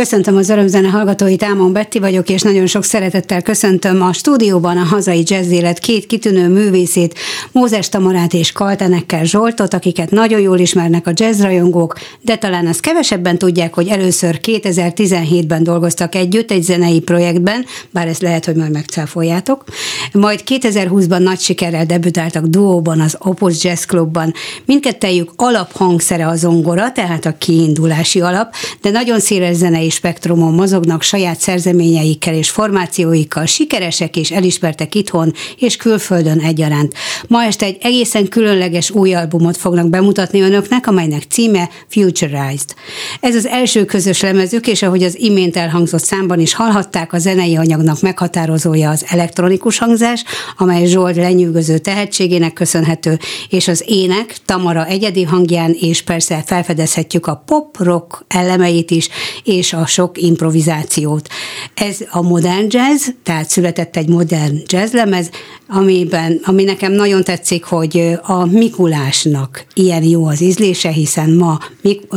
Köszöntöm az örömzene hallgatóit, Ámon Betti vagyok, és nagyon sok szeretettel köszöntöm a stúdióban a hazai jazz élet két kitűnő művészét, Mózes Tamarát és Kaltenekkel Zsoltot, akiket nagyon jól ismernek a jazzrajongók, de talán azt kevesebben tudják, hogy először 2017-ben dolgoztak együtt egy zenei projektben, bár ezt lehet, hogy majd megcáfoljátok. Majd 2020-ban nagy sikerrel debütáltak duóban az Opus Jazz Clubban. Mindkettejük alaphangszere a zongora, tehát a kiindulási alap, de nagyon széles zenei spektrumon mozognak saját szerzeményeikkel és formációikkal, sikeresek és elismertek itthon és külföldön egyaránt. Ma este egy egészen különleges új albumot fognak bemutatni önöknek, amelynek címe Futurized. Ez az első közös lemezük, és ahogy az imént elhangzott számban is hallhatták, a zenei anyagnak meghatározója az elektronikus hangzás, amely Zsolt lenyűgöző tehetségének köszönhető, és az ének Tamara egyedi hangján, és persze felfedezhetjük a pop-rock elemeit is, és a sok improvizációt. Ez a modern jazz, tehát született egy modern jazzlemez, amiben, ami nekem nagyon tetszik, hogy a Mikulásnak ilyen jó az ízlése, hiszen ma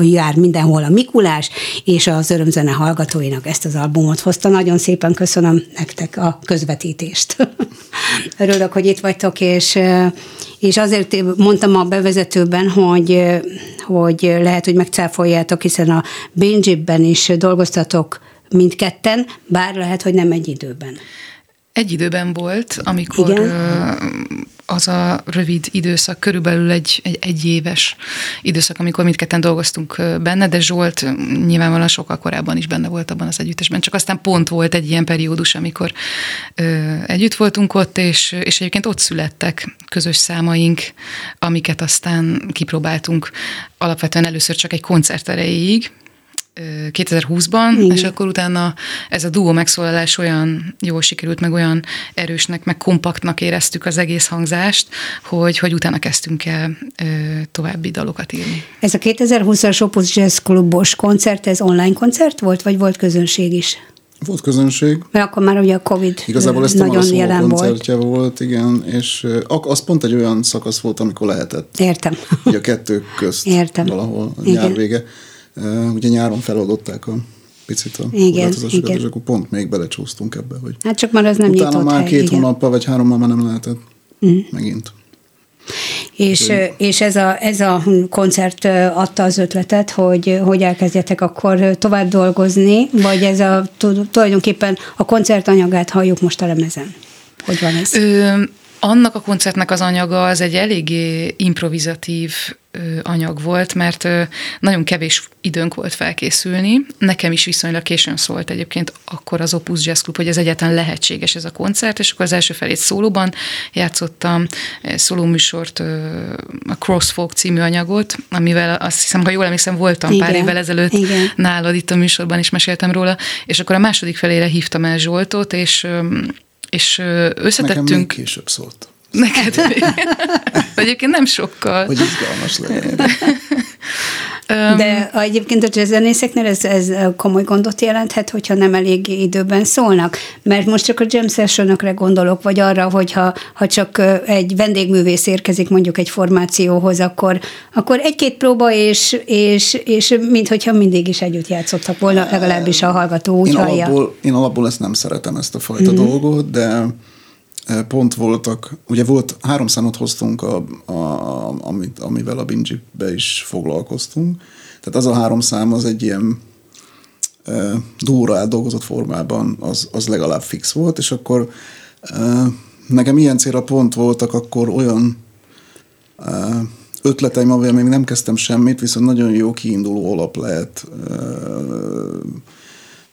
jár mindenhol a Mikulás, és az örömzene hallgatóinak ezt az albumot hozta. Nagyon szépen köszönöm nektek a közvetítést. Örülök, hogy itt vagytok, és, és azért mondtam a bevezetőben, hogy, hogy lehet, hogy megcáfoljátok, hiszen a Binjibben is dolgoztatok mindketten, bár lehet, hogy nem egy időben. Egy időben volt, amikor Igen? az a rövid időszak, körülbelül egy, egy, éves időszak, amikor mindketten dolgoztunk benne, de Zsolt nyilvánvalóan sokkal korábban is benne volt abban az együttesben, csak aztán pont volt egy ilyen periódus, amikor ö, együtt voltunk ott, és, és egyébként ott születtek közös számaink, amiket aztán kipróbáltunk alapvetően először csak egy koncert erejéig, 2020-ban, Igen. és akkor utána ez a duó megszólalás olyan jól sikerült, meg olyan erősnek, meg kompaktnak éreztük az egész hangzást, hogy, hogy utána kezdtünk el ö, további dalokat írni. Ez a 2020-as Opus Jazz Klubos koncert, ez online koncert volt, vagy volt közönség is? Volt közönség. Mert akkor már ugye a Covid Igazából ez nagyon jelen koncertje volt. volt, igen, és az pont egy olyan szakasz volt, amikor lehetett. Értem. Ugye a kettő közt Értem. valahol a nyár vége. Ugye nyáron feloldották a picit a igen, igen. és akkor pont még belecsúsztunk ebbe, hogy hát csak már az nem utána már hely, két igen. hónappal vagy hárommal már nem lehetett mm. megint. És, és ez, a, ez a koncert adta az ötletet, hogy, hogy elkezdjetek akkor tovább dolgozni, vagy ez a tulajdonképpen a koncert anyagát halljuk most a lemezen? Hogy van ez? Ö, annak a koncertnek az anyaga az egy eléggé improvizatív anyag volt, mert nagyon kevés időnk volt felkészülni. Nekem is viszonylag későn szólt egyébként akkor az Opus Jazz Club, hogy ez egyáltalán lehetséges ez a koncert, és akkor az első felét szólóban játszottam szólóműsort, a Crossfolk című anyagot, amivel azt hiszem, ha jól emlékszem, voltam igen, pár évvel ezelőtt igen. nálad itt a műsorban is meséltem róla, és akkor a második felére hívtam el Zsoltot, és és összetettünk... Nekem még később szólt. Neked Egyébként nem sokkal. Hogy izgalmas legyen. De egyébként a jazzzenészeknél ez, ez komoly gondot jelenthet, hogyha nem elég időben szólnak. Mert most csak a jam sessionokre gondolok, vagy arra, hogyha ha csak egy vendégművész érkezik mondjuk egy formációhoz, akkor, akkor egy-két próba, és, és, és minthogyha mindig is együtt játszottak volna, legalábbis a hallgató úgy én hallja. Alapból, én alapból ezt nem szeretem, ezt a fajta mm-hmm. dolgot, de pont voltak, ugye volt három számot hoztunk, a, a, amit, amivel a Bingy-be is foglalkoztunk. Tehát az a három szám az egy ilyen e, dúra eldolgozott formában, az, az legalább fix volt, és akkor e, nekem ilyen célra pont voltak akkor olyan e, ötleteim, amivel még nem kezdtem semmit, viszont nagyon jó kiinduló alap lehet e,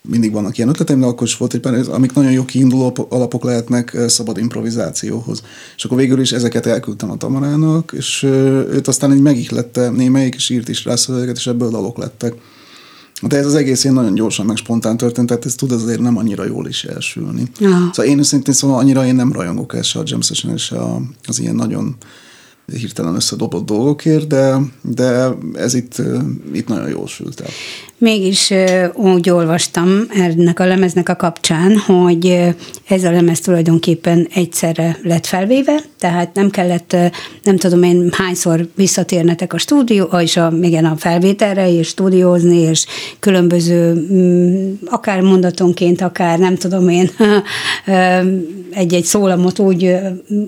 mindig vannak ilyen ötleteim, de akkor is volt egy pár, amik nagyon jó kiinduló alapok lehetnek szabad improvizációhoz. És akkor végül is ezeket elküldtem a Tamarának, és őt aztán egy megihlette némelyik, és írt is rá szövegeket, és ebből dalok lettek. De ez az egész ilyen nagyon gyorsan, meg spontán történt, tehát ez tud azért nem annyira jól is elsülni. Ja. Szóval én őszintén szóval annyira én nem rajongok el se a jam session, se az ilyen nagyon hirtelen összedobott dolgokért, de, de ez itt, itt nagyon jól sült el. Mégis úgy olvastam ennek a lemeznek a kapcsán, hogy ez a lemez tulajdonképpen egyszerre lett felvéve, tehát nem kellett, nem tudom én hányszor visszatérnetek a stúdió, és a, igen, a felvételre, és stúdiózni, és különböző, mm, akár mondatonként, akár nem tudom én, egy-egy szólamot úgy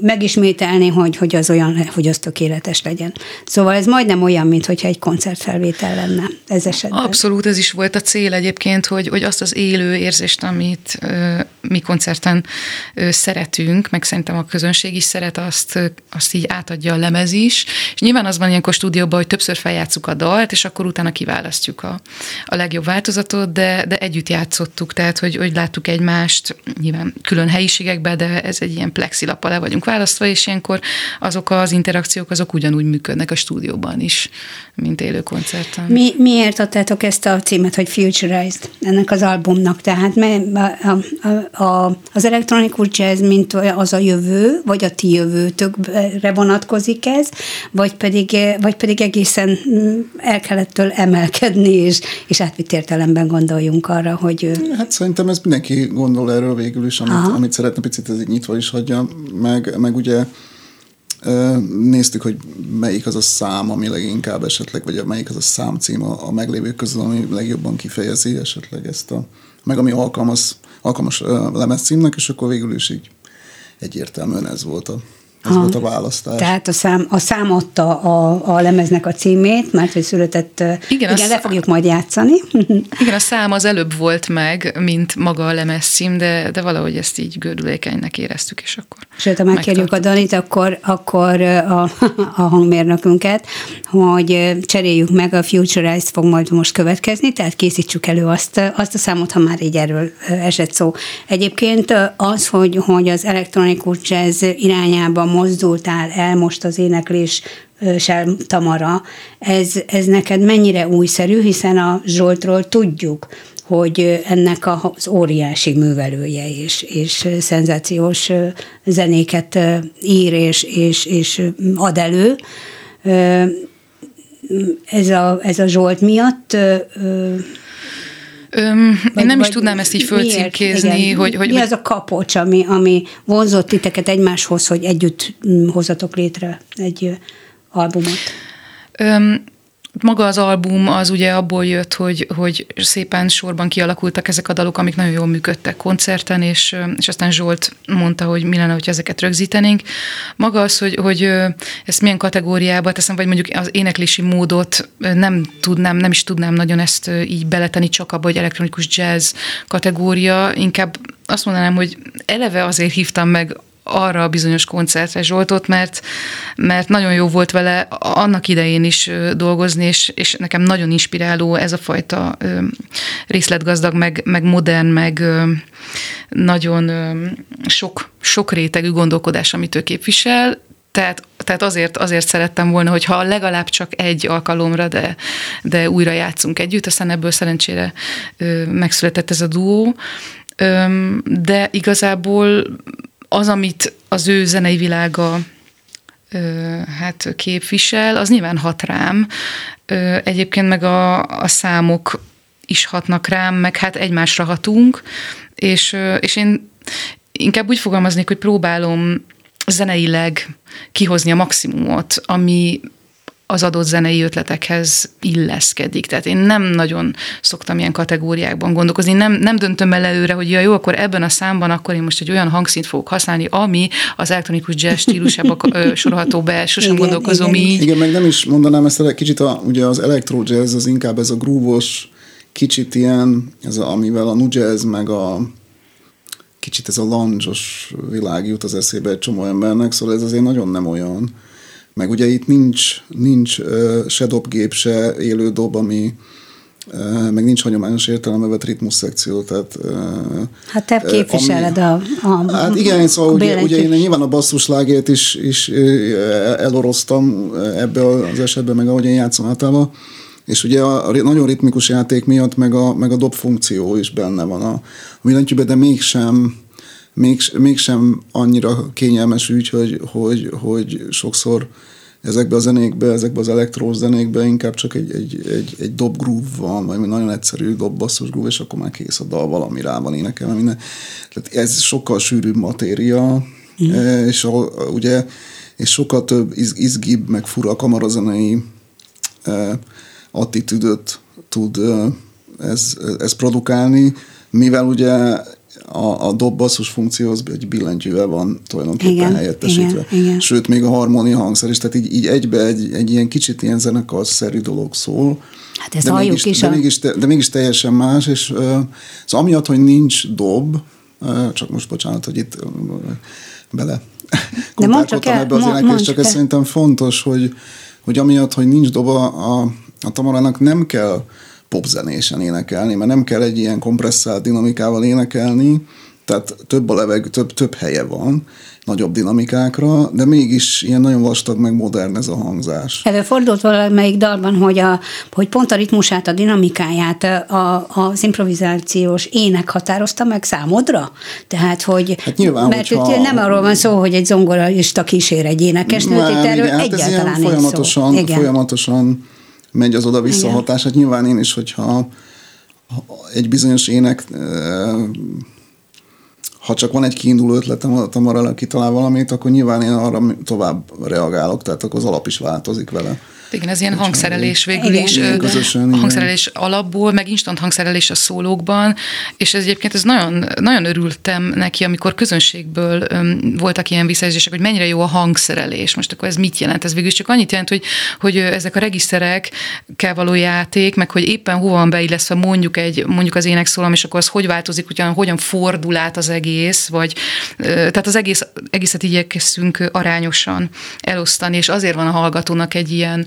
megismételni, hogy, hogy az olyan, hogy az tökéletes legyen. Szóval ez majdnem olyan, mint hogyha egy koncertfelvétel lenne ez esetben. Abszolút, ez is volt a cél egyébként, hogy, hogy azt az élő érzést, amit ö, mi koncerten ö, szeretünk, meg szerintem a közönség is szeret, azt, azt így átadja a lemez is, és nyilván az van ilyenkor stúdióban, hogy többször feljátszuk a dalt, és akkor utána kiválasztjuk a, a legjobb változatot, de, de együtt játszottuk, tehát hogy, hogy láttuk egymást, nyilván külön helyiségekben, de ez egy ilyen plexilappal le vagyunk választva, és ilyenkor azok az interakciók azok ugyanúgy működnek a stúdióban is, mint élő koncerten. Mi, miért adtátok ezt a címet, hogy Futurized ennek az albumnak? Tehát a, a, a, az elektronikus jazz, mint az a jövő, vagy a ti jövőtökre vonatkozik ez, vagy pedig, vagy pedig egészen mm, el kellettől emelkedni, és, és átvitt értelemben gondoljunk arra, hogy... Hát szerintem ez mindenki gondol erről végül is, amit, amit szeretne picit ez így nyitva is hagyja, meg, meg ugye Néztük, hogy melyik az a szám, ami leginkább esetleg, vagy melyik az a számcím a, a meglévők közül, ami legjobban kifejezi esetleg ezt a, meg ami alkalmas, alkalmas lemezcímnek, és akkor végül is így egyértelműen ez volt a ez ha. volt a választás. Tehát a szám, a szám adta a, a lemeznek a címét, mert hogy született, igen, igen le fogjuk majd játszani. igen, a szám az előbb volt meg, mint maga a lemez cím, de, de valahogy ezt így gördülékenynek éreztük, és akkor Sőt, ha megkérjük a Danit, akkor, akkor a, a hangmérnökünket, hogy cseréljük meg, a Futurized fog majd most következni, tehát készítsük elő azt, azt a számot, ha már így erről esett szó. Egyébként az, hogy, hogy az elektronikus jazz irányában mozdultál el most az éneklés sem Tamara, ez, ez neked mennyire újszerű, hiszen a Zsoltról tudjuk, hogy ennek az óriási művelője és, és szenzációs zenéket ír és, és, és ad elő. Ez a, ez a Zsolt miatt Öm, vagy, én nem is tudnám ezt így fölcímkézni, hogy, hogy... Mi az a kapocs, ami, ami vonzott titeket egymáshoz, hogy együtt mm, hozatok létre egy albumot? Öm, maga az album az ugye abból jött, hogy, hogy szépen sorban kialakultak ezek a dalok, amik nagyon jól működtek koncerten, és, és aztán Zsolt mondta, hogy mi lenne, hogy ezeket rögzítenénk. Maga az, hogy, hogy ezt milyen kategóriába teszem, vagy mondjuk az éneklési módot nem tudnám, nem is tudnám nagyon ezt így beleteni csak abba, hogy elektronikus jazz kategória, inkább azt mondanám, hogy eleve azért hívtam meg arra a bizonyos koncertre Zsoltot, mert, mert nagyon jó volt vele annak idején is dolgozni, és, és nekem nagyon inspiráló ez a fajta részletgazdag, meg, meg modern, meg nagyon sok, sok rétegű gondolkodás, amit ő képvisel, tehát, tehát azért, azért szerettem volna, hogy ha legalább csak egy alkalomra, de, de újra játszunk együtt, aztán ebből szerencsére ö, megszületett ez a duó, ö, de igazából az, amit az ő zenei világa hát képvisel, az nyilván hat rám. Egyébként meg a, a számok is hatnak rám, meg hát egymásra hatunk, és, és én inkább úgy fogalmaznék, hogy próbálom zeneileg kihozni a maximumot, ami az adott zenei ötletekhez illeszkedik. Tehát én nem nagyon szoktam ilyen kategóriákban gondolkozni, nem, nem döntöm el előre, hogy ja, jó, akkor ebben a számban akkor én most egy olyan hangszint fogok használni, ami az elektronikus jazz stílusába sorolható be, sosem igen, gondolkozom igen. így. Igen, meg nem is mondanám ezt, egy kicsit a, ugye az electro jazz az inkább ez a grúvos, kicsit ilyen, ez a, amivel a nu jazz, meg a kicsit ez a lounge világ jut az eszébe egy csomó embernek, szóval ez azért nagyon nem olyan. Meg ugye itt nincs, nincs se dobgép, se élő dob, ami meg nincs hagyományos értelemben vett ritmus szekció, tehát... Hát te képviseled ami, a, a Hát igen, szóval a ugye, ugye én nyilván a basszuslágét is, is eloroztam ebbe az esetben, meg ahogy én játszom általában, és ugye a nagyon ritmikus játék miatt meg a, meg a dob funkció is benne van a, a billentyűben, de mégsem még, mégsem annyira kényelmes ügy, hogy, hogy, hogy sokszor ezekbe a zenékbe, ezekbe az elektrós zenékbe inkább csak egy, egy, egy, egy dob groove van, vagy nagyon egyszerű dob basszus groove, és akkor már kész a dal, valami rá van énekelve, minden. Tehát ez sokkal sűrűbb matéria, mm. és a, ugye, és sokkal több iz, izgibb, meg fura kamarazenei eh, attitűdöt tud eh, ez, ez produkálni, mivel ugye a, a dob basszus funkció az egy billentyűvel van tulajdonképpen igen, helyettesítve. Igen, igen. Sőt, még a harmónia hangszer is, tehát így, így egybe egy, egy ilyen kicsit ilyen zenekarszerű dolog szól. Hát ez de mégis, is. De, a... mégis, de mégis teljesen más, és uh, szóval amiatt, hogy nincs dob, uh, csak most bocsánat, hogy itt uh, bele de mondd csak el, ebbe az éneklés, csak ez szerintem fontos, hogy, hogy amiatt, hogy nincs doba, a, a Tamarának nem kell popzenésen énekelni, mert nem kell egy ilyen kompresszált dinamikával énekelni, tehát több a levegő, több, több helye van, nagyobb dinamikákra, de mégis ilyen nagyon vastag, meg modern ez a hangzás. Előfordult valamelyik dalban, hogy, a, hogy pont a ritmusát, a dinamikáját a, az improvizációs ének határozta meg számodra? Tehát, hogy hát nyilván, mert hogyha... nem arról van szó, hogy egy zongorista kísér egy énekesnőt, itt erről igen, hát egyáltalán ez folyamatosan, igen. folyamatosan megy az oda-vissza Igen. hatás. Hát nyilván én is, hogyha egy bizonyos ének ha csak van egy kiinduló ötletem, a Tamara kitalál valamit, akkor nyilván én arra tovább reagálok, tehát akkor az alap is változik vele. Igen, ez ilyen hangszerelés végül igen. is, igen, közösen, hangszerelés alapból, meg instant hangszerelés a szólókban, és ez egyébként ez nagyon, nagyon örültem neki, amikor közönségből um, voltak ilyen visszajelzések, hogy mennyire jó a hangszerelés. Most akkor ez mit jelent? Ez végül csak annyit jelent, hogy, hogy ezek a regiszterek kell való játék, meg hogy éppen hova van beillesztve mondjuk egy, mondjuk az énekszólam, és akkor az hogy változik, hogyan, hogyan fordul át az egész, vagy tehát az egész, egészet igyekeztünk arányosan elosztani, és azért van a hallgatónak egy ilyen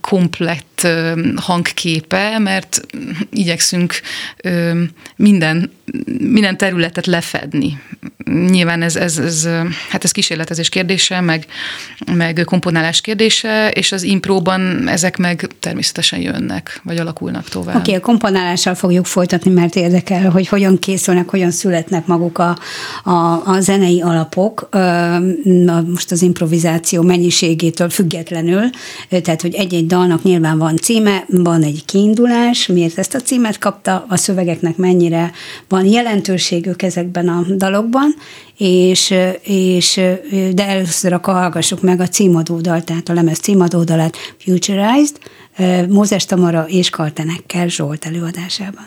komplett hangképe, mert igyekszünk minden, minden területet lefedni. Nyilván ez, ez, ez, hát ez kísérletezés kérdése, meg, meg komponálás kérdése, és az impróban ezek meg természetesen jönnek, vagy alakulnak tovább. Oké, okay, a komponálással fogjuk folytatni, mert érdekel, hogy hogyan készülnek, hogyan születnek maguk a, a, a zenei alapok, most az improvizáció mennyiségétől függetlenül, tehát, hogy egy egy dalnak nyilván van címe, van egy kiindulás, miért ezt a címet kapta, a szövegeknek mennyire van jelentőségük ezekben a dalokban, és, és de először akkor hallgassuk meg a címadódal, tehát a lemez címadódalát Futurized, Mózes Tamara és Kaltenekkel Zsolt előadásában.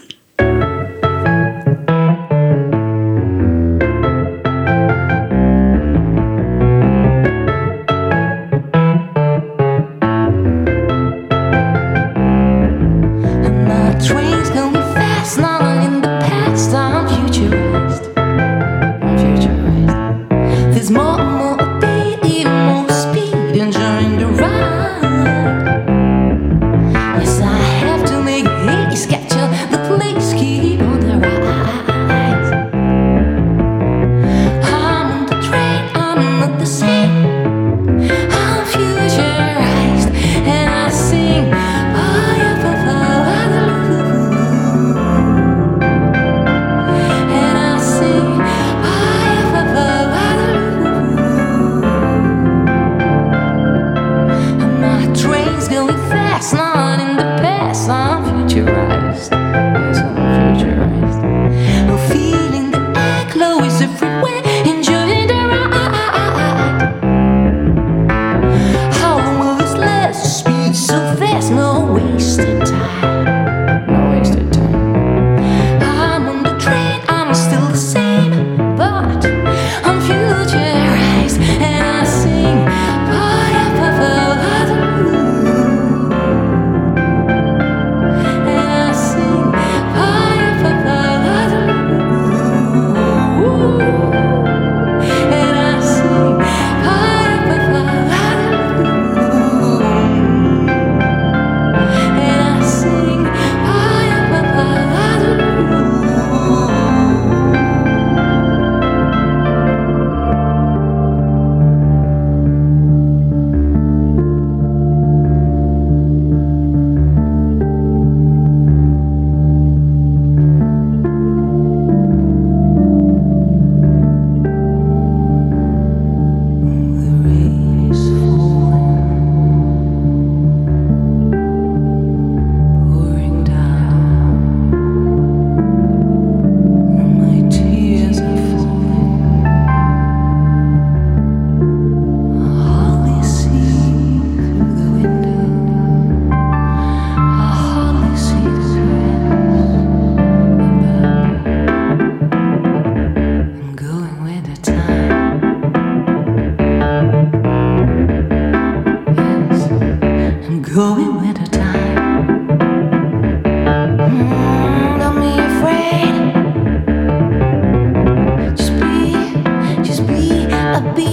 be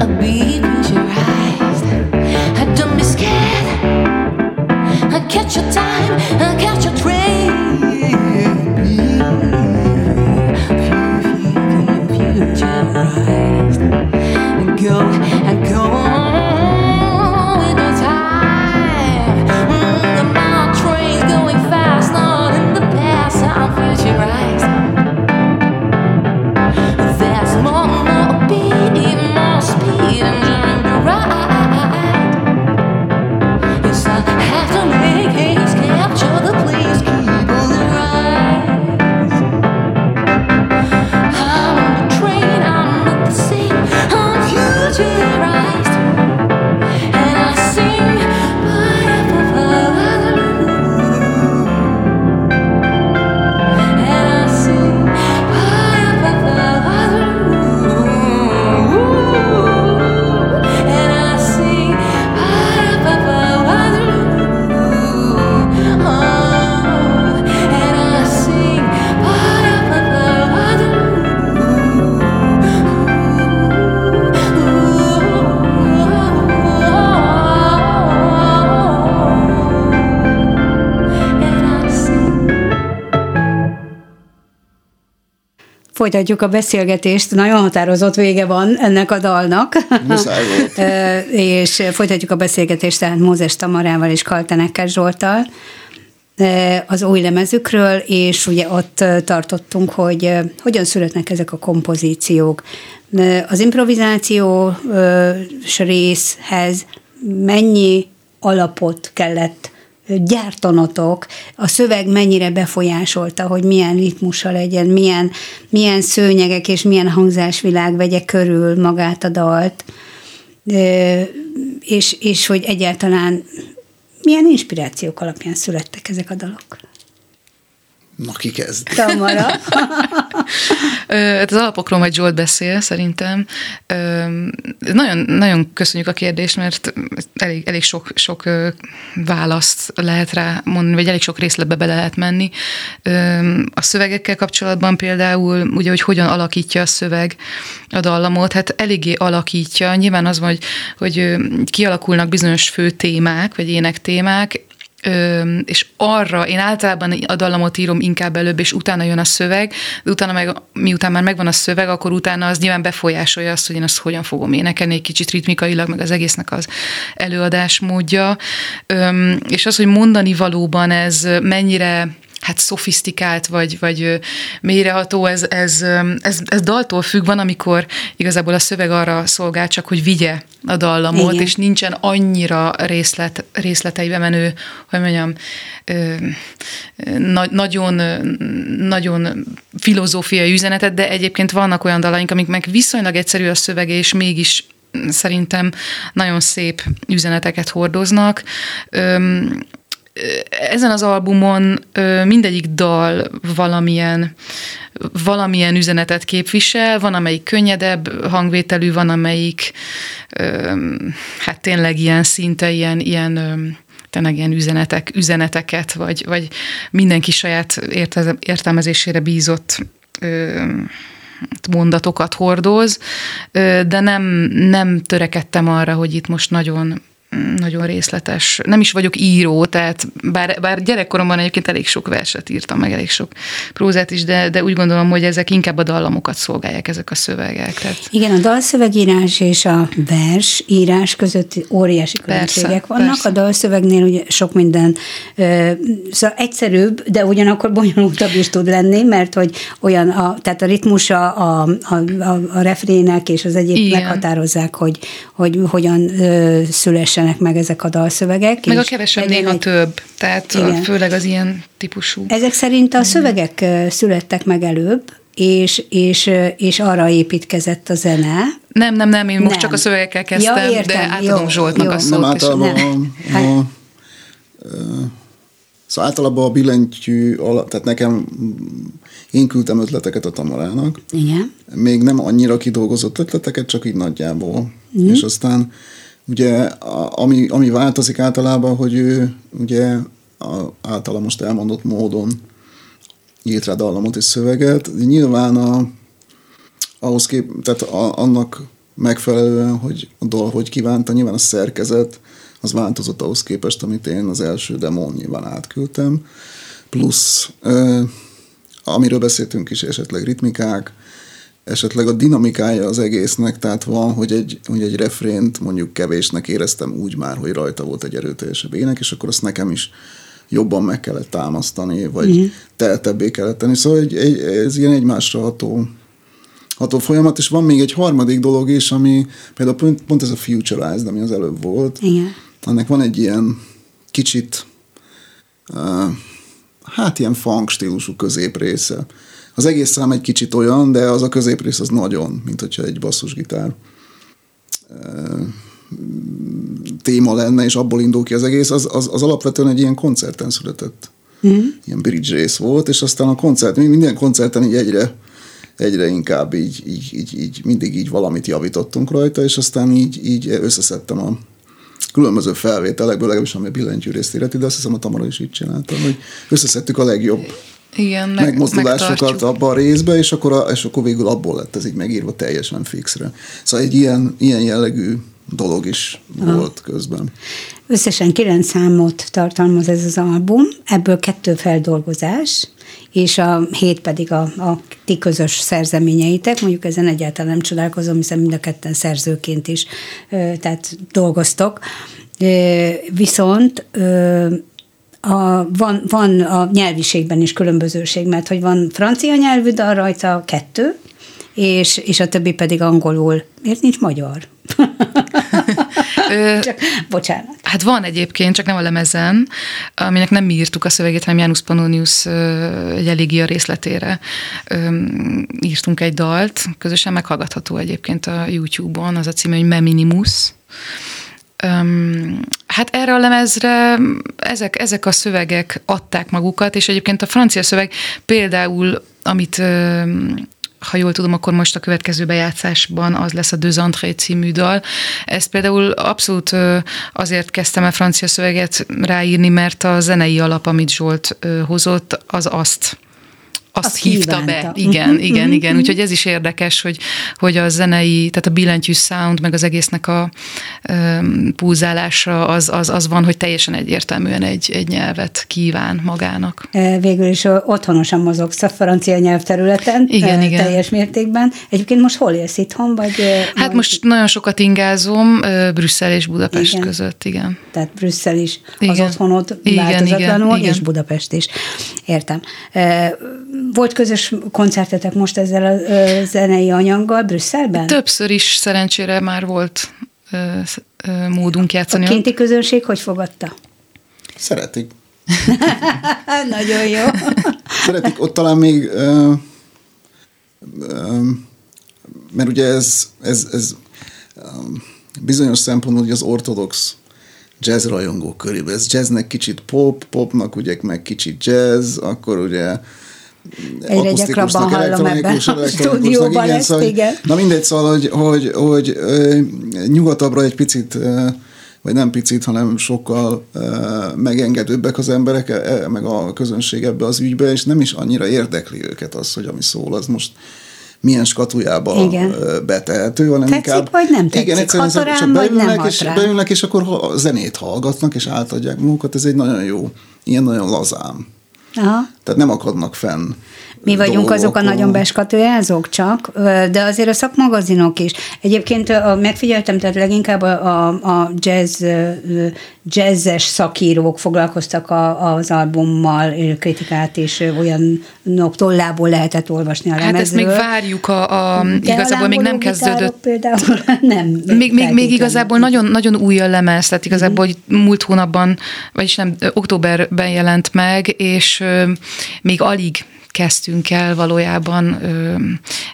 a big folytatjuk a beszélgetést. Nagyon határozott vége van ennek a dalnak. és folytatjuk a beszélgetést tehát Mózes Tamarával és Kaltenekkel Zsoltal az új lemezükről, és ugye ott tartottunk, hogy hogyan születnek ezek a kompozíciók. Az improvizációs részhez mennyi alapot kellett gyártanotok, a szöveg mennyire befolyásolta, hogy milyen ritmusa legyen, milyen, milyen szőnyegek és milyen hangzásvilág vegye körül magát a dalt, és, és hogy egyáltalán milyen inspirációk alapján születtek ezek a dalok? Na, ki kezd? Tamara. hát az alapokról majd Zsolt beszél, szerintem. Nagyon, nagyon köszönjük a kérdést, mert elég, elég sok, sok választ lehet rá mondani, vagy elég sok részletbe bele lehet menni. A szövegekkel kapcsolatban például, ugye, hogy hogyan alakítja a szöveg a dallamot, hát eléggé alakítja. Nyilván az van, hogy, hogy kialakulnak bizonyos fő témák, vagy ének témák, Ö, és arra én általában a dallamot írom inkább előbb, és utána jön a szöveg, de utána meg, miután már megvan a szöveg, akkor utána az nyilván befolyásolja azt, hogy én azt hogyan fogom énekelni, egy kicsit ritmikailag, meg az egésznek az előadás módja. Ö, és az, hogy mondani valóban ez mennyire hát szofisztikált, vagy, vagy mélyreható, ez, ez, ez, ez daltól függ, van, amikor igazából a szöveg arra szolgál csak, hogy vigye a dallamot, Igen. és nincsen annyira részlet, részleteibe menő, hogy mondjam, na, nagyon, nagyon filozófiai üzenetet, de egyébként vannak olyan dalaink, amik meg viszonylag egyszerű a szövege, és mégis szerintem nagyon szép üzeneteket hordoznak ezen az albumon mindegyik dal valamilyen, valamilyen üzenetet képvisel, van amelyik könnyedebb hangvételű, van amelyik hát tényleg ilyen szinte ilyen, ilyen tényleg ilyen üzenetek, üzeneteket, vagy, vagy mindenki saját értelmezésére bízott mondatokat hordoz, de nem, nem törekedtem arra, hogy itt most nagyon nagyon részletes. Nem is vagyok író, tehát bár, bár gyerekkoromban egyébként elég sok verset írtam, meg elég sok prózát is, de, de úgy gondolom, hogy ezek inkább a dallamokat szolgálják, ezek a szövegek. Tehát... Igen, a dalszövegírás és a versírás között óriási különbségek vannak. Persze. A dalszövegnél ugye sok minden szóval egyszerűbb, de ugyanakkor bonyolultabb is tud lenni, mert hogy olyan, a, tehát a ritmusa a, a, a, a refrének és az egyéb Igen. meghatározzák, hogy, hogy hogyan szülessen szülessenek meg ezek a dalszövegek. Meg a kevesebb néha egy... több, tehát Igen. főleg az ilyen típusú. Ezek szerint a szövegek születtek meg előbb, és, és, és arra építkezett a zene. Nem, nem, nem, én nem. most csak a szövegekkel kezdtem, ja, értem, de átadom jó, Zsoltnak jó. a szót. Nem, általában nem. A, a, a, Szóval általában a billentyű alatt, tehát nekem, én küldtem ötleteket a Tamarának. Igen. Még nem annyira kidolgozott ötleteket, csak így nagyjából. Mm. És aztán Ugye, ami, ami változik általában, hogy ő ugye a, általa most elmondott módon írt rá dallamot és szöveget. Nyilván a, ahhoz kép, tehát a, annak megfelelően, hogy a dal hogy kívánta, nyilván a szerkezet az változott ahhoz képest, amit én az első demón nyilván átküldtem. Plusz, ö, amiről beszéltünk is, esetleg ritmikák, esetleg a dinamikája az egésznek, tehát van, hogy egy, hogy egy refrént mondjuk kevésnek éreztem úgy már, hogy rajta volt egy erőteljesebb ének, és akkor azt nekem is jobban meg kellett támasztani, vagy mm. teltebbé kellett tenni. Szóval egy, egy, ez ilyen egymásra ható, ható folyamat, és van még egy harmadik dolog is, ami például pont, pont ez a Futurized, ami az előbb volt. Igen. Annak van egy ilyen kicsit, uh, hát ilyen funk stílusú középrésze. Az egész szám egy kicsit olyan, de az a középrész az nagyon, mint hogyha egy basszusgitár téma lenne, és abból indul ki az egész, az, az, az alapvetően egy ilyen koncerten született. Mm. Ilyen bridge rész volt, és aztán a koncert, minden koncerten így egyre, egyre inkább így, így, így, így, mindig így valamit javítottunk rajta, és aztán így, így összeszedtem a különböző felvételekből, legalábbis ami a billentyűrészt illeti, de azt hiszem a Tamara is így csinálta, hogy összeszedtük a legjobb igen, meg, megmozdulásokat abba a részbe, és akkor, a, és akkor végül abból lett ez így megírva teljesen fixre. Szóval egy ilyen, ilyen jellegű dolog is Aha. volt közben. Összesen kilenc számot tartalmaz ez az album, ebből kettő feldolgozás, és a hét pedig a, a ti közös szerzeményeitek. Mondjuk ezen egyáltalán nem csodálkozom, hiszen mind a ketten szerzőként is tehát dolgoztok. Viszont a, van, van a nyelviségben is különbözőség, mert hogy van francia nyelvű dal rajta, kettő, és, és a többi pedig angolul. Miért nincs magyar? csak, bocsánat. Hát van egyébként, csak nem a lemezen, aminek nem mi írtuk a szövegét, hanem Janus Pannonius egy elégia részletére írtunk egy dalt, közösen meghallgatható egyébként a YouTube-on, az a címe, hogy Meminimus. Hát erre a lemezre ezek, ezek a szövegek adták magukat, és egyébként a francia szöveg például, amit ha jól tudom, akkor most a következő bejátszásban az lesz a Deux Entrées című dal. Ezt például abszolút azért kezdtem el francia szöveget ráírni, mert a zenei alap, amit Zsolt hozott, az azt azt, azt hívta kívánta. be. Igen, uh-huh, igen, uh-huh. igen. Úgyhogy ez is érdekes, hogy, hogy a zenei, tehát a billentyű sound, meg az egésznek a um, pulzálása az, az, az van, hogy teljesen egyértelműen egy, egy nyelvet kíván magának. Végül is otthonosan mozogsz a francia nyelvterületen. Igen, igen. Teljes mértékben. Egyébként most hol élsz itthon? Vagy, hát vagy... most nagyon sokat ingázom Brüsszel és Budapest igen. között, igen. Tehát Brüsszel is igen. az otthonod igen, változatlanul, igen, és igen. Budapest is. Értem volt közös koncertetek most ezzel a zenei anyaggal Brüsszelben? Többször is szerencsére már volt módunk játszani. A kinti közönség hogy fogadta? Szeretik. Nagyon jó. Szeretik, ott talán még uh, uh, mert ugye ez, ez, ez bizonyos szempontból hogy az ortodox jazz rajongók körében. Ez jazznek kicsit pop, popnak ugye meg kicsit jazz, akkor ugye Egyre gyakrabban hallom ebben a stúdióban igen, ezt, szóval, igen. Na mindegy, szóval, hogy, hogy, hogy nyugatabbra egy picit vagy nem picit, hanem sokkal megengedőbbek az emberek, e, e, meg a közönség ebbe az ügybe, és nem is annyira érdekli őket az, hogy ami szól, az most milyen skatujába igen. betehető, hanem tetszik, inkább... vagy nem tetszik, igen, egyszerűen hat csak beülnek, nem és, beülnek, és akkor zenét hallgatnak, és átadják magukat, ez egy nagyon jó, ilyen nagyon lazám. Aha. Tehát nem akadnak fenn mi vagyunk dolgok. azok a nagyon beskatujázók csak, de azért a szakmagazinok is. Egyébként megfigyeltem, tehát leginkább a, a, a jazz, jazzes szakírók foglalkoztak a, az albummal, kritikát is olyan tollából lehetett olvasni a lemezről. Hát ezt még várjuk, a, a, igazából még nem kezdődött. Például nem. Még, még, még igazából nagyon, nagyon új a lemez, tehát igazából mm. múlt hónapban, vagyis nem, októberben jelent meg, és még alig kezdtünk el valójában ö,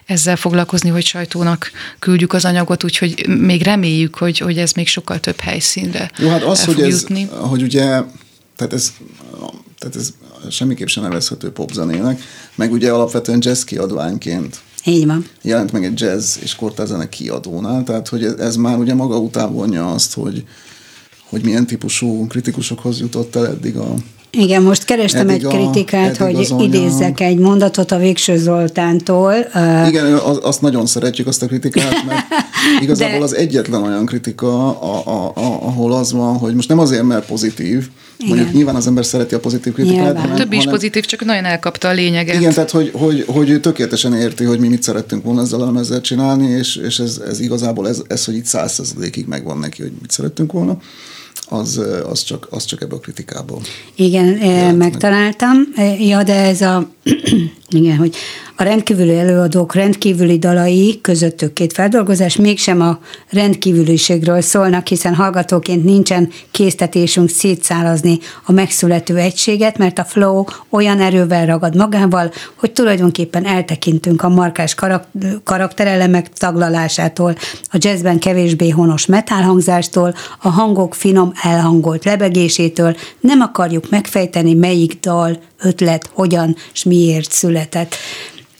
ezzel foglalkozni, hogy sajtónak küldjük az anyagot, úgyhogy még reméljük, hogy, hogy ez még sokkal több helyszínre Jó, hát az, hogy ez, jutni. hogy ugye, tehát ez, tehát ez semmiképp sem nevezhető popzenének, meg ugye alapvetően jazz kiadványként így van. Jelent meg egy jazz és kortázene kiadónál, tehát hogy ez, ez már ugye maga után vonja azt, hogy, hogy milyen típusú kritikusokhoz jutott el eddig a, igen, most kerestem eddig egy kritikát, a, hogy idézzek egy mondatot a Végső Zoltántól. Igen, azt nagyon szeretjük azt a kritikát, mert igazából De... az egyetlen olyan kritika, a, a, a, ahol az van, hogy most nem azért, mert pozitív, igen. Mondjuk nyilván az ember szereti a pozitív kritikát. Hanem, Több is hanem, pozitív, csak nagyon elkapta a lényeget. Igen, tehát hogy, hogy, hogy tökéletesen érti, hogy mi mit szerettünk volna ezzel a lemezzel csinálni, és, és ez, ez igazából ez, ez, hogy itt százszerzadékig megvan neki, hogy mit szerettünk volna az, az, csak, az csak ebbe a kritikából. Igen, megtaláltam. Ja, de ez a, igen, hogy a rendkívüli előadók rendkívüli dalai közöttük két feldolgozás mégsem a rendkívüliségről szólnak, hiszen hallgatóként nincsen késztetésünk szétszálazni a megszülető egységet, mert a flow olyan erővel ragad magával, hogy tulajdonképpen eltekintünk a markás karak- karakterelemek taglalásától, a jazzben kevésbé honos metálhangzástól, a hangok finom elhangolt lebegésétől, nem akarjuk megfejteni, melyik dal, ötlet, hogyan és miért született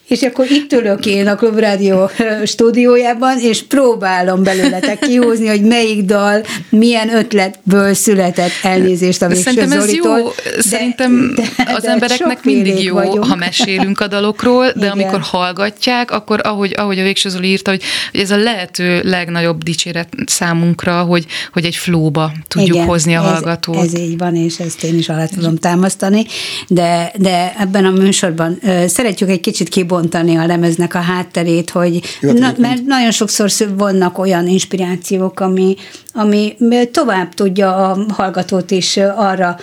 És akkor itt ülök én a Klubrádió stúdiójában, és próbálom belőletek kihúzni, hogy melyik dal milyen ötletből született elnézést a végső Szerintem ez Zolitól, jó. De, Szerintem de, de, az de embereknek mindig jó, vagyunk. ha mesélünk a dalokról, de Igen. amikor hallgatják, akkor ahogy, ahogy a végső Zoli írta, hogy, hogy ez a lehető legnagyobb dicséret számunkra, hogy, hogy egy flóba tudjuk Igen, hozni a ez, hallgatót. Ez így van, és ezt én is alá tudom támasztani, de, de ebben a műsorban szeretjük egy kicsit kibontani kibontani a lemeznek a hátterét, hogy Jó, na, mert nagyon sokszor vannak olyan inspirációk, ami, ami tovább tudja a hallgatót is arra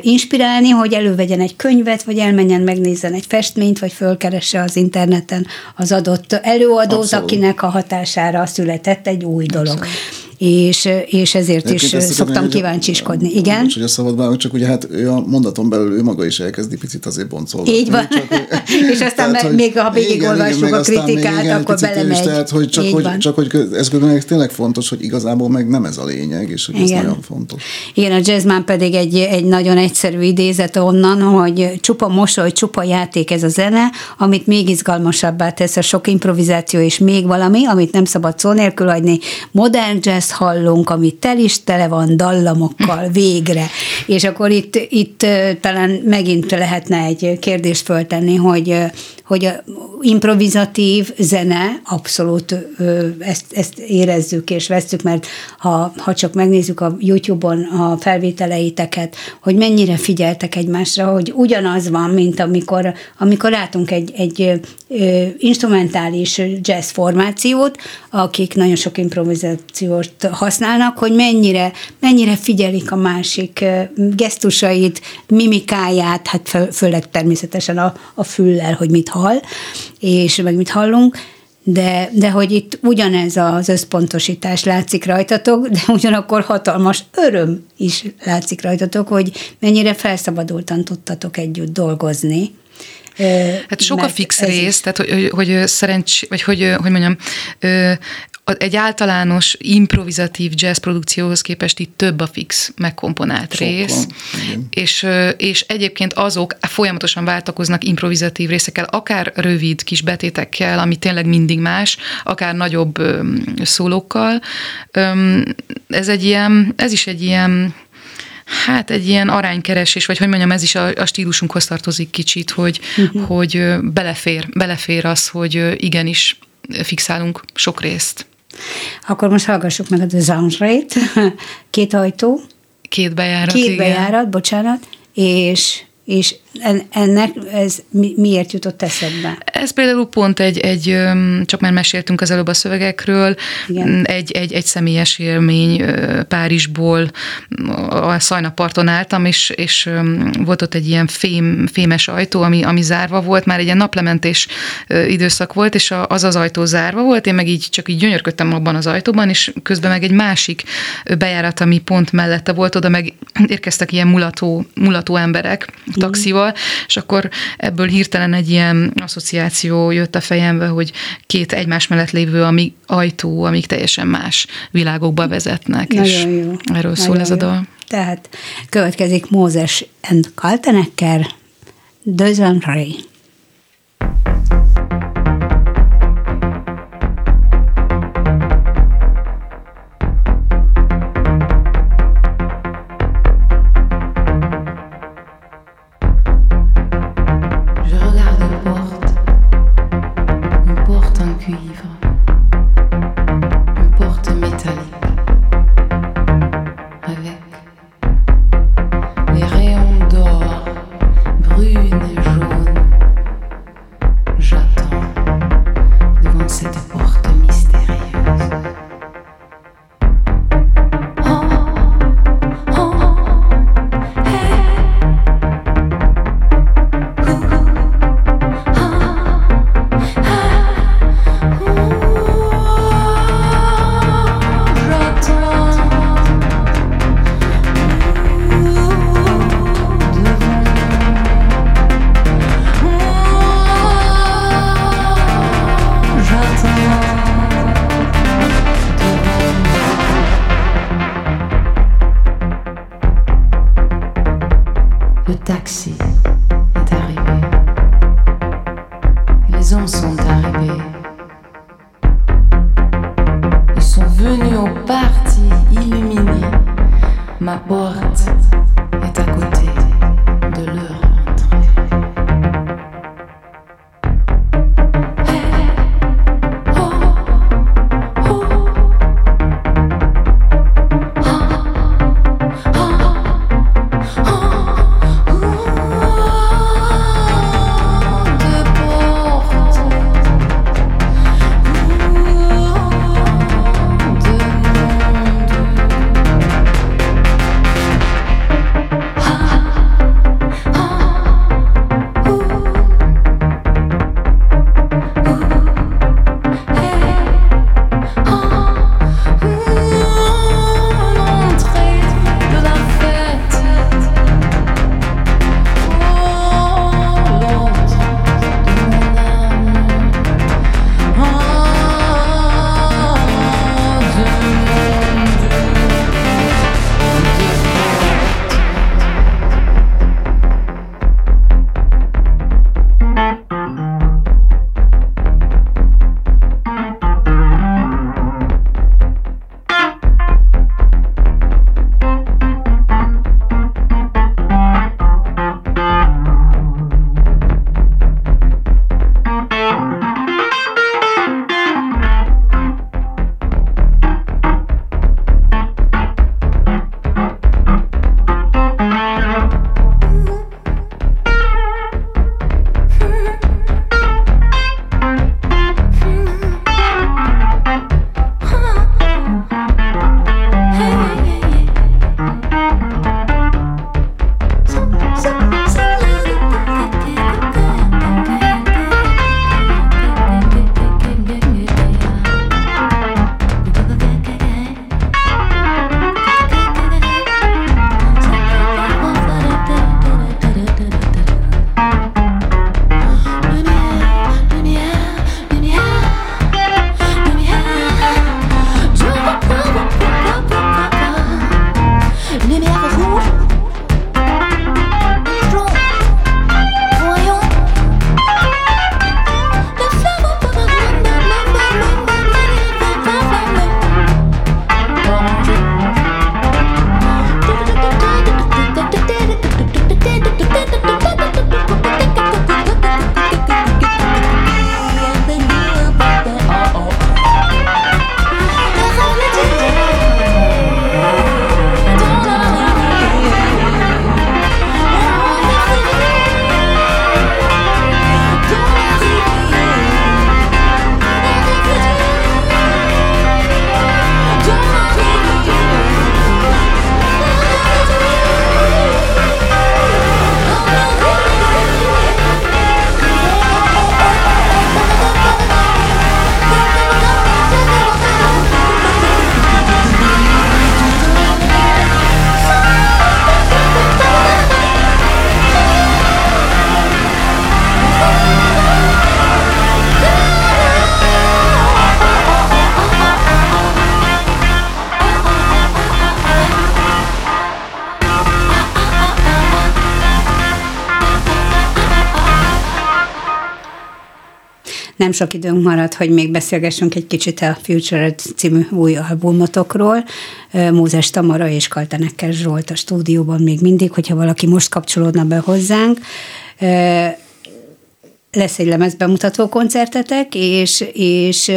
inspirálni, hogy elővegyen egy könyvet, vagy elmenjen megnézzen egy festményt, vagy fölkeresse az interneten az adott előadót, Abszolút. akinek a hatására született egy új dolog. Abszolút és, és ezért Egyébként is szoktam tudom, kíváncsiskodni. Igen? Bocs, hogy a szabad csak ugye hát ő a mondaton belül ő maga is elkezdi picit azért boncolgatni. Így van. Csak, és aztán tehát, még ha végigolvassuk a kritikát, igen, akkor belemegy. Is, tehát, hogy csak, hogy, csak hogy ez tényleg fontos, hogy igazából meg nem ez a lényeg, és hogy igen. ez nagyon fontos. Igen, a jazzman pedig egy, egy nagyon egyszerű idézet onnan, hogy csupa mosoly, csupa játék ez a zene, amit még izgalmasabbá tesz a sok improvizáció, és még valami, amit nem szabad szó nélkül hagyni. Modern jazz hallunk, ami tel is tele van dallamokkal végre. És akkor itt, itt talán megint lehetne egy kérdést föltenni, hogy, hogy a improvizatív zene, abszolút ezt, ezt érezzük és vesztük, mert ha, ha csak megnézzük a YouTube-on a felvételeiteket, hogy mennyire figyeltek egymásra, hogy ugyanaz van, mint amikor, amikor látunk egy, egy instrumentális jazz formációt, akik nagyon sok improvizációt használnak, hogy mennyire, mennyire figyelik a másik gesztusait, mimikáját, hát fő, főleg természetesen a, a füllel, hogy mit hall, és meg mit hallunk, de, de hogy itt ugyanez az összpontosítás látszik rajtatok, de ugyanakkor hatalmas öröm is látszik rajtatok, hogy mennyire felszabadultan tudtatok együtt dolgozni. Hát sok a fix rész, tehát hogy, hogy, hogy szerencs, vagy hogy, hogy mondjam, egy általános improvizatív jazz produkcióhoz képest itt több a fix megkomponált Sok rész, és, és egyébként azok folyamatosan váltakoznak improvizatív részekkel, akár rövid kis betétekkel, ami tényleg mindig más, akár nagyobb szólókkal. Ez egy ilyen, ez is egy ilyen Hát egy ilyen aránykeresés, vagy hogy mondjam, ez is a, a stílusunkhoz tartozik kicsit, hogy, uh-huh. hogy belefér, belefér az, hogy igenis fixálunk sok részt. Akkor most hallgassuk meg a Sound két ajtó. Két bejárat, Két igen. bejárat, bocsánat, és és ennek ez miért jutott eszedbe? Ez például pont egy, egy csak már meséltünk az előbb a szövegekről, Igen. egy, egy, egy személyes élmény Párizsból a Szajnaparton álltam, és, és volt ott egy ilyen fém, fémes ajtó, ami, ami zárva volt, már egy ilyen naplementés időszak volt, és az az ajtó zárva volt, én meg így csak így gyönyörködtem abban az ajtóban, és közben meg egy másik bejárat, ami pont mellette volt, oda meg érkeztek ilyen mulató, mulató emberek, taxival, és akkor ebből hirtelen egy ilyen asszociáció jött a fejembe, hogy két egymás mellett lévő ami ajtó, amik teljesen más világokba vezetnek. Nagyon és jó. Erről Nagyon szól ez a dal. Tehát következik Mózes and Kaltenecker, Dözön Ray. le taxi est arrivé. Les hommes sont nem sok időnk maradt, hogy még beszélgessünk egy kicsit a Future című új albumotokról. Mózes Tamara és Kaltenekkel Zsolt a stúdióban még mindig, hogyha valaki most kapcsolódna be hozzánk. Lesz egy lemezbemutató koncertetek, és, és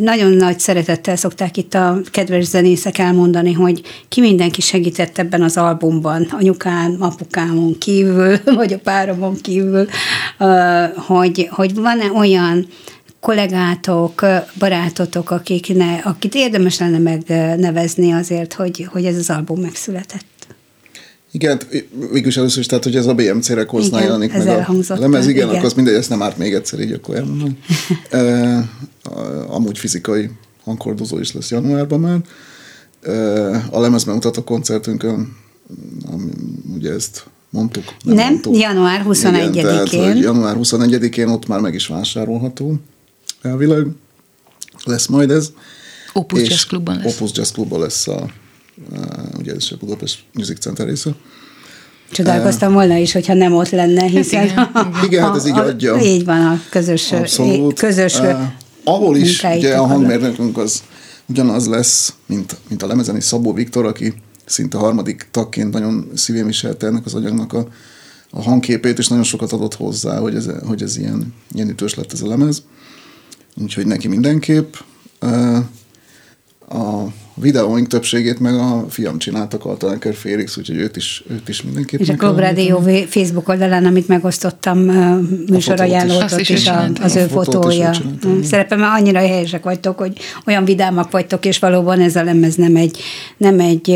nagyon nagy szeretettel szokták itt a kedves zenészek elmondani, hogy ki mindenki segített ebben az albumban, anyukám, apukámon kívül, vagy a páromon kívül, hogy, hogy van-e olyan kollégátok, barátotok, akikne, akit érdemes lenne megnevezni azért, hogy, hogy ez az album megszületett. Igen, mégis először is, tehát hogy ez a BMC-re koznál jelenik meg a lemez, igen, igen, akkor az mindegy, ezt nem árt még egyszer, így akkor elmondom. e, amúgy fizikai hangkordozó is lesz januárban már. E, a lemez a koncertünkön, ami, ugye ezt mondtuk. Nem, nem mondtuk. január 21-én. Igen, tehát, hogy január 21-én ott már meg is vásárolható elvileg. Lesz majd ez. Opus Jazz Klubban lesz. Opus Jazz Klubban lesz a, a ugye a Budapest Music Center része. Csodálkoztam volna is, hogyha nem ott lenne, hiszen... igen, igen, hát ez így adja. Így van, a közös, Abszolút. közös Uh, ahol is ugye a hangmérnökünk az ugyanaz lesz, mint, mint a lemezeni Szabó Viktor, aki szinte harmadik tagként nagyon szívén viselte ennek az anyagnak a, a hangképét, és nagyon sokat adott hozzá, hogy ez, hogy ez ilyen, ilyen ütős lett ez a lemez. Úgyhogy neki mindenképp. Uh, a videóink többségét meg a fiam csinálta, Kaltaneker Félix, úgyhogy őt is, őt is mindenképp. És a Klubrádió. Facebook oldalán, amit megosztottam Azt ott is is a, az ő fotója. igen. Szerepem, mert annyira helyesek vagytok, hogy olyan vidámak vagytok, és valóban ez a lemez nem egy, nem egy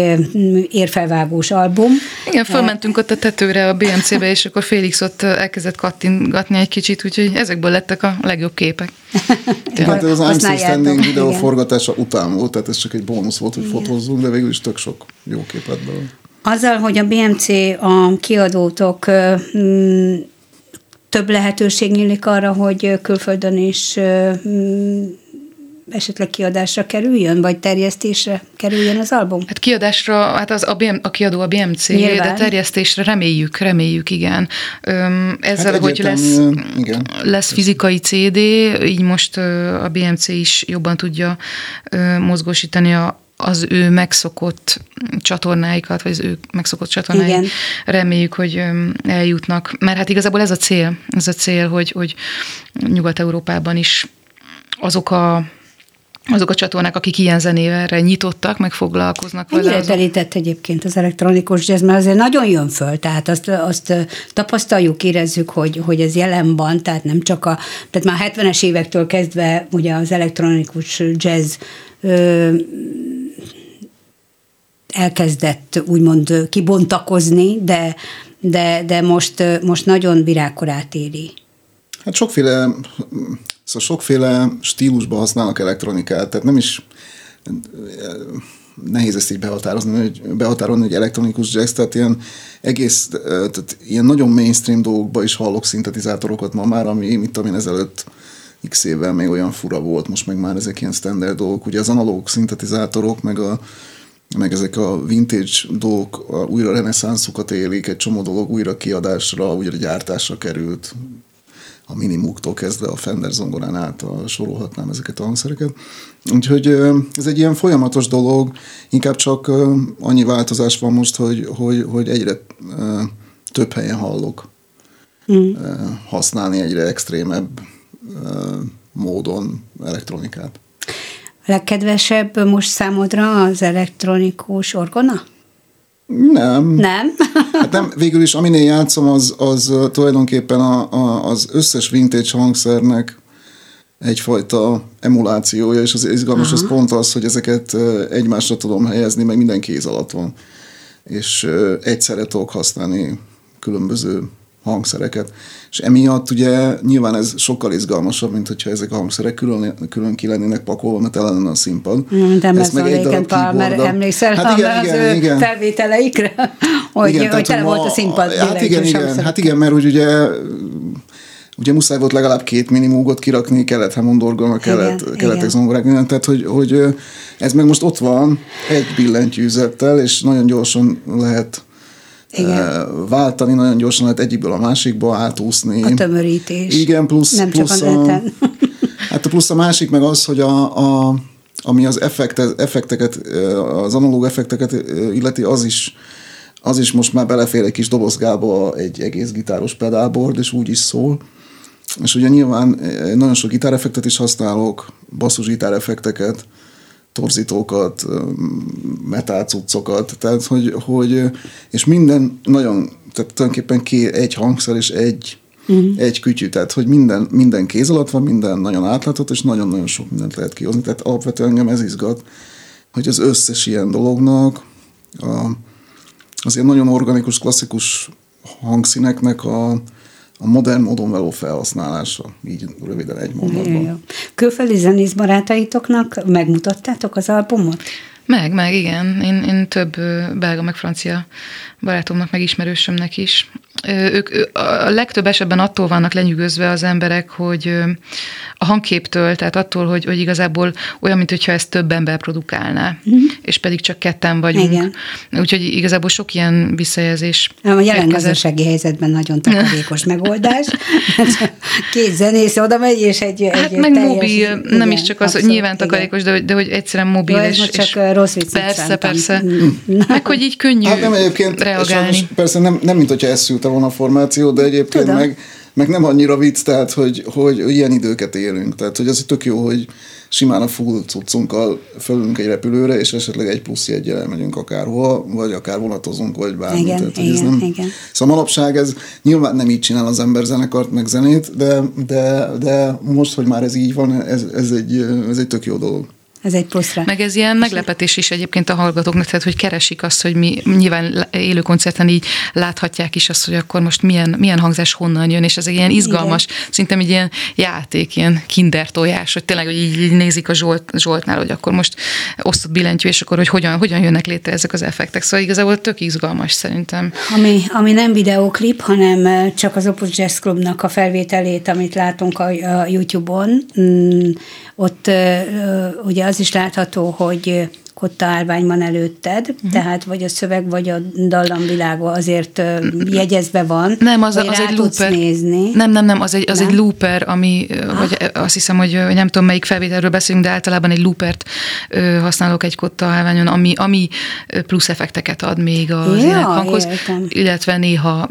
érfelvágós album. Igen, fölmentünk ott a tetőre a BMC-be, és akkor Félix ott elkezdett kattingatni egy kicsit, úgyhogy ezekből lettek a legjobb képek. Hát ez az I'm Standing videó igen. forgatása után volt, tehát ez csak egy bónusz volt, hogy fotózzunk, de végül is tök sok jó kép lett belőle. Azzal, hogy a BMC a kiadótok mm, több lehetőség nyílik arra, hogy külföldön is mm, esetleg kiadásra kerüljön, vagy terjesztésre kerüljön az album? Hát kiadásra, hát az a, BM, a kiadó a BMC, Nyilván. de terjesztésre reméljük, reméljük, igen. Öm, ezzel, Hát hogy lesz, igen. lesz fizikai CD, így most a BMC is jobban tudja mozgósítani a az ő megszokott csatornáikat, vagy az ő megszokott csatornái, Igen. reméljük, hogy eljutnak. Mert hát igazából ez a cél, ez a cél, hogy, hogy Nyugat-Európában is azok a azok a csatornák, akik ilyen zenével nyitottak, meg foglalkoznak vele. Mennyire azok- terített egyébként az elektronikus jazz, mert azért nagyon jön föl, tehát azt, azt tapasztaljuk, érezzük, hogy, hogy ez jelen van, tehát nem csak a, tehát már 70-es évektől kezdve ugye az elektronikus jazz ö, elkezdett úgymond kibontakozni, de, de, de most, most nagyon virágkorát éri. Hát sokféle, szóval sokféle stílusban használnak elektronikát, tehát nem is nehéz ezt így behatározni, hogy behatárolni, hogy elektronikus jazz, tehát ilyen egész, tehát ilyen nagyon mainstream dolgokban is hallok szintetizátorokat ma már, ami, mit tudom én, ezelőtt x évvel még olyan fura volt, most meg már ezek ilyen standard dolgok. Ugye az analóg szintetizátorok, meg a meg ezek a vintage dolgok a újra reneszánszukat élik, egy csomó dolog újra kiadásra, újra gyártásra került, a minimuktól kezdve a Fender zongorán át a, sorolhatnám ezeket a hangszereket. Úgyhogy ez egy ilyen folyamatos dolog, inkább csak annyi változás van most, hogy, hogy, hogy egyre több helyen hallok mm. használni egyre extrémebb módon elektronikát. A legkedvesebb most számodra az elektronikus orgona? Nem. Nem? Hát nem, végül is aminél játszom, az, az tulajdonképpen a, a, az összes vintage hangszernek egyfajta emulációja, és az izgalmas az pont az, hogy ezeket egymásra tudom helyezni, meg minden kéz alatt van. És egyszerre tudok használni különböző hangszereket. És emiatt ugye nyilván ez sokkal izgalmasabb, mint hogyha ezek a hangszerek külön, külön ki lennének pakolva, mert lenne a színpad. De Ez meg egy darab Palmer, emlékszel Hát igen, az igen, ő igen. felvételeikre? Hogy, Igen, hogy tehát, tele hogy volt ma- a színpad. Hát igen, igen, hát igen, mert úgy ugye ugye muszáj volt legalább két minimúgot kirakni, kellett Hammond orgona, kellett, igen. zongorák, minden, tehát hogy, hogy ez meg most ott van egy billentyűzettel, és nagyon gyorsan lehet Igen. váltani, nagyon gyorsan lehet egyikből a másikba átúszni. A tömörítés. Igen, plusz, Nem csak plusz a a, neten. Hát a plusz a másik meg az, hogy a, a ami az effekte, effekteket, az analóg effekteket illeti, az is, az is most már belefér egy kis dobozgába egy egész gitáros pedálbord, és úgy is szól. És ugye nyilván nagyon sok gitáreffektet is használok, basszus gitáreffekteket, torzítókat, ö, metal cuccokat, tehát hogy, hogy, és minden nagyon, tehát tulajdonképpen ké, egy hangszer és egy, uh-huh. egy kütyű, tehát hogy minden, minden kéz alatt van, minden nagyon átlátható, és nagyon-nagyon sok mindent lehet kihozni, tehát alapvetően engem ez izgat, hogy az összes ilyen dolognak a, az ilyen nagyon organikus, klasszikus hangszíneknek a, a modern módon való felhasználása, így röviden egy mondatban. Külföldi zenész barátaitoknak megmutattátok az albumot? Meg, meg, igen. Én, én több belga, meg francia barátomnak, meg ismerősömnek is. Ők a legtöbb esetben attól vannak lenyűgözve az emberek, hogy a hangképtől, tehát attól, hogy, hogy igazából olyan, mintha ezt több ember produkálná, mm. és pedig csak ketten vagyunk. Igen. Úgyhogy igazából sok ilyen visszajelzés. A jelen gazdasági helyzetben nagyon takarékos megoldás. Két zenész oda megy, és egy, hát egy meg teljes, mobil, igen, nem is csak az, hogy nyilván takarékos, de, de hogy egyszerűen mobil. Jó, és, csak és rossz Persze, persze. meg hogy így könnyű hát nem egyébként, reagálni. Persze nem, nem mint hogyha eszülte volna a formáció, de egyébként Tudom. meg meg nem annyira vicc, tehát, hogy, hogy ilyen időket élünk. Tehát, hogy az tök jó, hogy simán a full cuccunkkal fölünk egy repülőre, és esetleg egy plusz jegyel elmegyünk akárhol, vagy akár vonatozunk, vagy bármi. Igen, Tehát, igen, ez nem... igen. Szóval manapság ez nyilván nem így csinál az ember zenekart, meg zenét, de, de, de most, hogy már ez így van, ez, ez, egy, ez egy tök jó dolog ez egy pluszra. Meg ez ilyen meglepetés is egyébként a hallgatóknak, tehát hogy keresik azt, hogy mi nyilván élő koncerten így láthatják is azt, hogy akkor most milyen, milyen hangzás honnan jön, és ez egy ilyen izgalmas, Igen. szinte egy ilyen játék, ilyen kinder tojás, hogy tényleg hogy így, így nézik a Zsolt, Zsoltnál, hogy akkor most osztott billentyű, és akkor hogy hogyan, hogyan jönnek létre ezek az effektek. Szóval igazából tök izgalmas szerintem. Ami, ami nem videóklip, hanem csak az Opus Jazz Clubnak a felvételét, amit látunk a, a YouTube-on, mm, ott ugye az is látható, hogy kotta állvány van előtted, uh-huh. tehát vagy a szöveg, vagy a dallamvilága azért jegyezve van. Nem, az, az egy looper. Nézni. Nem, nem, nem, az egy, az nem? egy looper, ami, ah. vagy azt hiszem, hogy nem tudom, melyik felvételről beszélünk, de általában egy loopert használok egy kotta állványon, ami, ami plusz effekteket ad még az ja, énekhanghoz, értem. illetve néha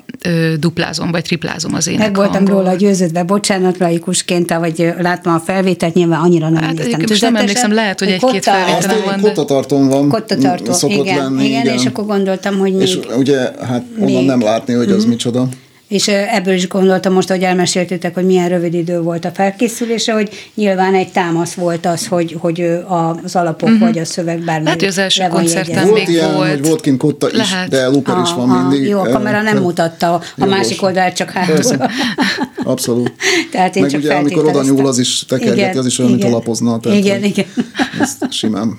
duplázom, vagy triplázom az énekhangot. Meg voltam róla győződve, bocsánat, laikusként, vagy láttam a felvételt, nyilván annyira nem hát, néztem. Most nem emlékszem, lehet, hogy egy-két felvételem van. De kottatartón van. Kottatartó, szokott igen, lenni, igen, igen, és akkor gondoltam, hogy még... És ugye, hát onnan még, nem látni, hogy az uh-huh. micsoda. És ebből is gondoltam most, hogy elmeséltétek, hogy milyen rövid idő volt a felkészülése, hogy nyilván egy támasz volt az, hogy, hogy az alapok uh-huh. vagy a szöveg bármely. Lehet, hogy az első koncerten még ilyen, volt. Hogy volt kint kotta is, Lehet. de looper is van mindig. Jó, a kamera nem mutatta, a másik oldalt csak hátul. Abszolút. tehát én Meg csak ugye, amikor oda nyúl, az is tekergeti, az is olyan, mint a lapozna. Tehát, igen, igen. Ezt simán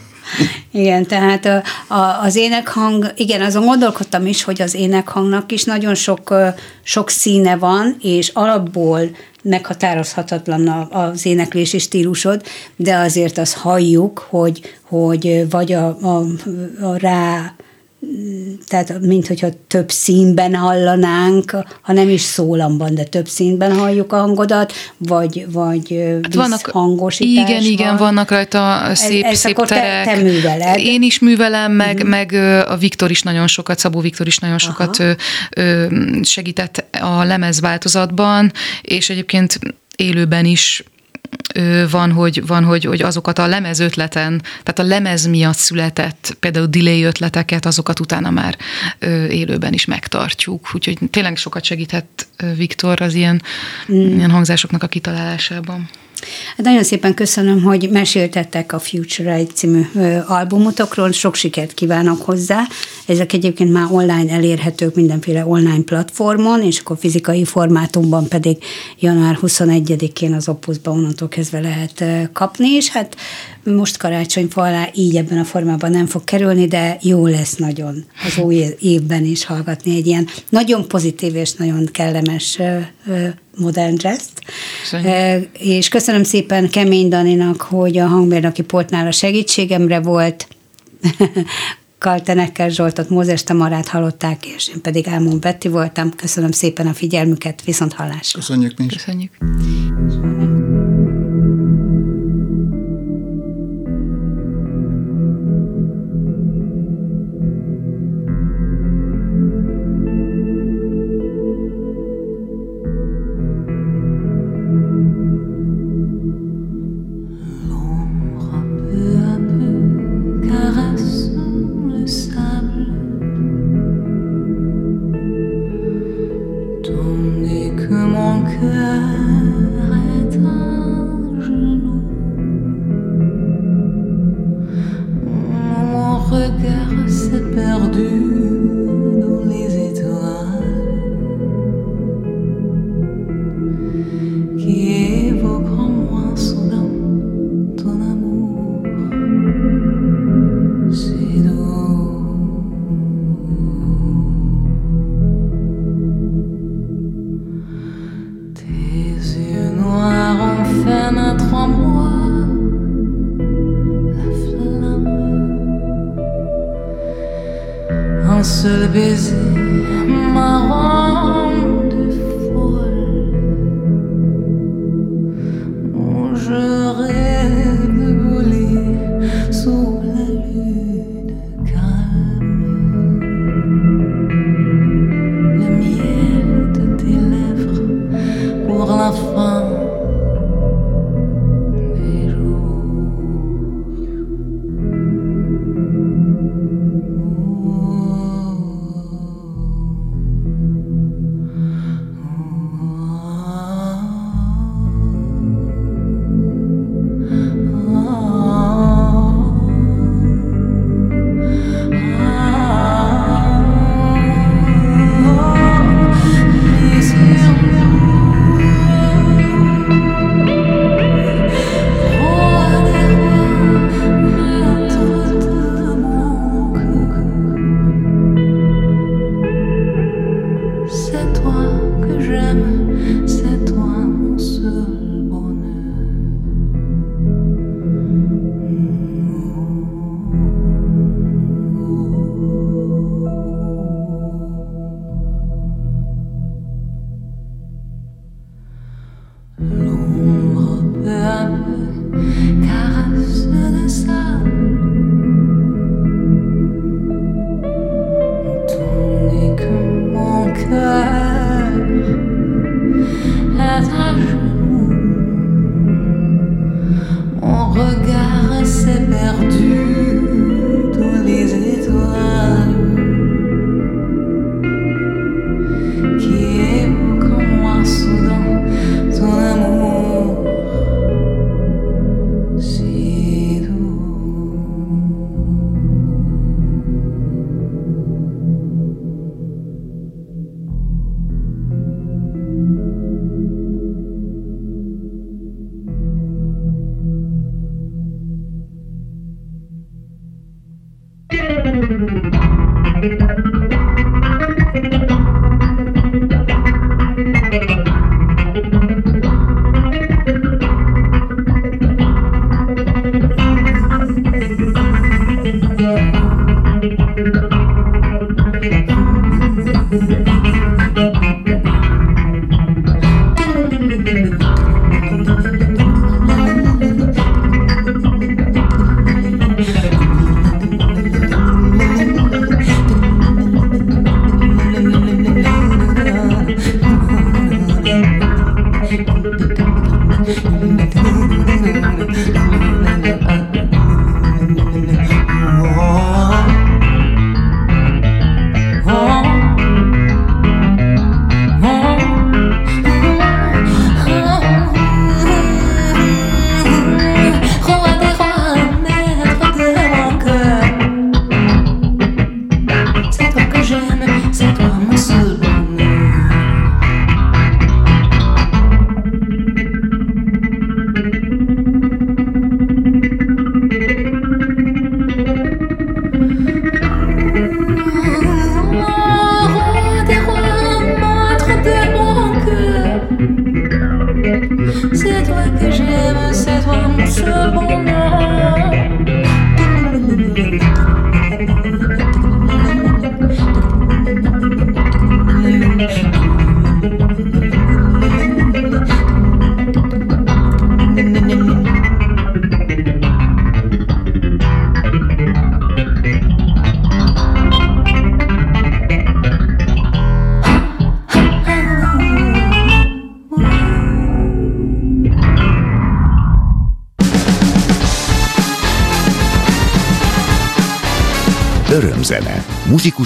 igen, tehát a, a, az énekhang, igen, azon gondolkodtam is, hogy az énekhangnak is nagyon sok, sok színe van, és alapból meghatározhatatlan az éneklési stílusod, de azért azt halljuk, hogy, hogy vagy a, a, a rá tehát mint hogyha több színben hallanánk, ha nem is szólamban, de több színben halljuk a hangodat, vagy, vagy hát vannak, hangosítás Igen, igen, vannak rajta szép, ez, ez szép akkor terek. Te, te műveled. Én is művelem, meg, uh-huh. meg a Viktor is nagyon sokat, Szabó Viktor is nagyon sokat Aha. segített a lemezváltozatban, és egyébként élőben is van, hogy, van hogy, hogy azokat a lemez ötleten, tehát a lemez miatt született például delay ötleteket, azokat utána már élőben is megtartjuk. Úgyhogy tényleg sokat segített Viktor az ilyen, mm. ilyen hangzásoknak a kitalálásában. Hát nagyon szépen köszönöm, hogy meséltettek a Future Right című albumotokról, sok sikert kívánok hozzá. Ezek egyébként már online elérhetők mindenféle online platformon, és akkor fizikai formátumban pedig január 21-én az Opusban onnantól kezdve lehet kapni, és hát most karácsonyfa alá így ebben a formában nem fog kerülni, de jó lesz nagyon az új évben is hallgatni egy ilyen nagyon pozitív és nagyon kellemes modern jazz És köszönöm szépen Kemény Daninak, hogy a hangmérnöki portnál a segítségemre volt. Kaltenekkel Zsoltot, Mózes Tamarát hallották, és én pedig Álmon Betty voltam. Köszönöm szépen a figyelmüket, viszont hallásra. Köszönjük mi is. Köszönjük.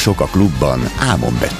Muzsikusok a klubban Ámon Bettivel.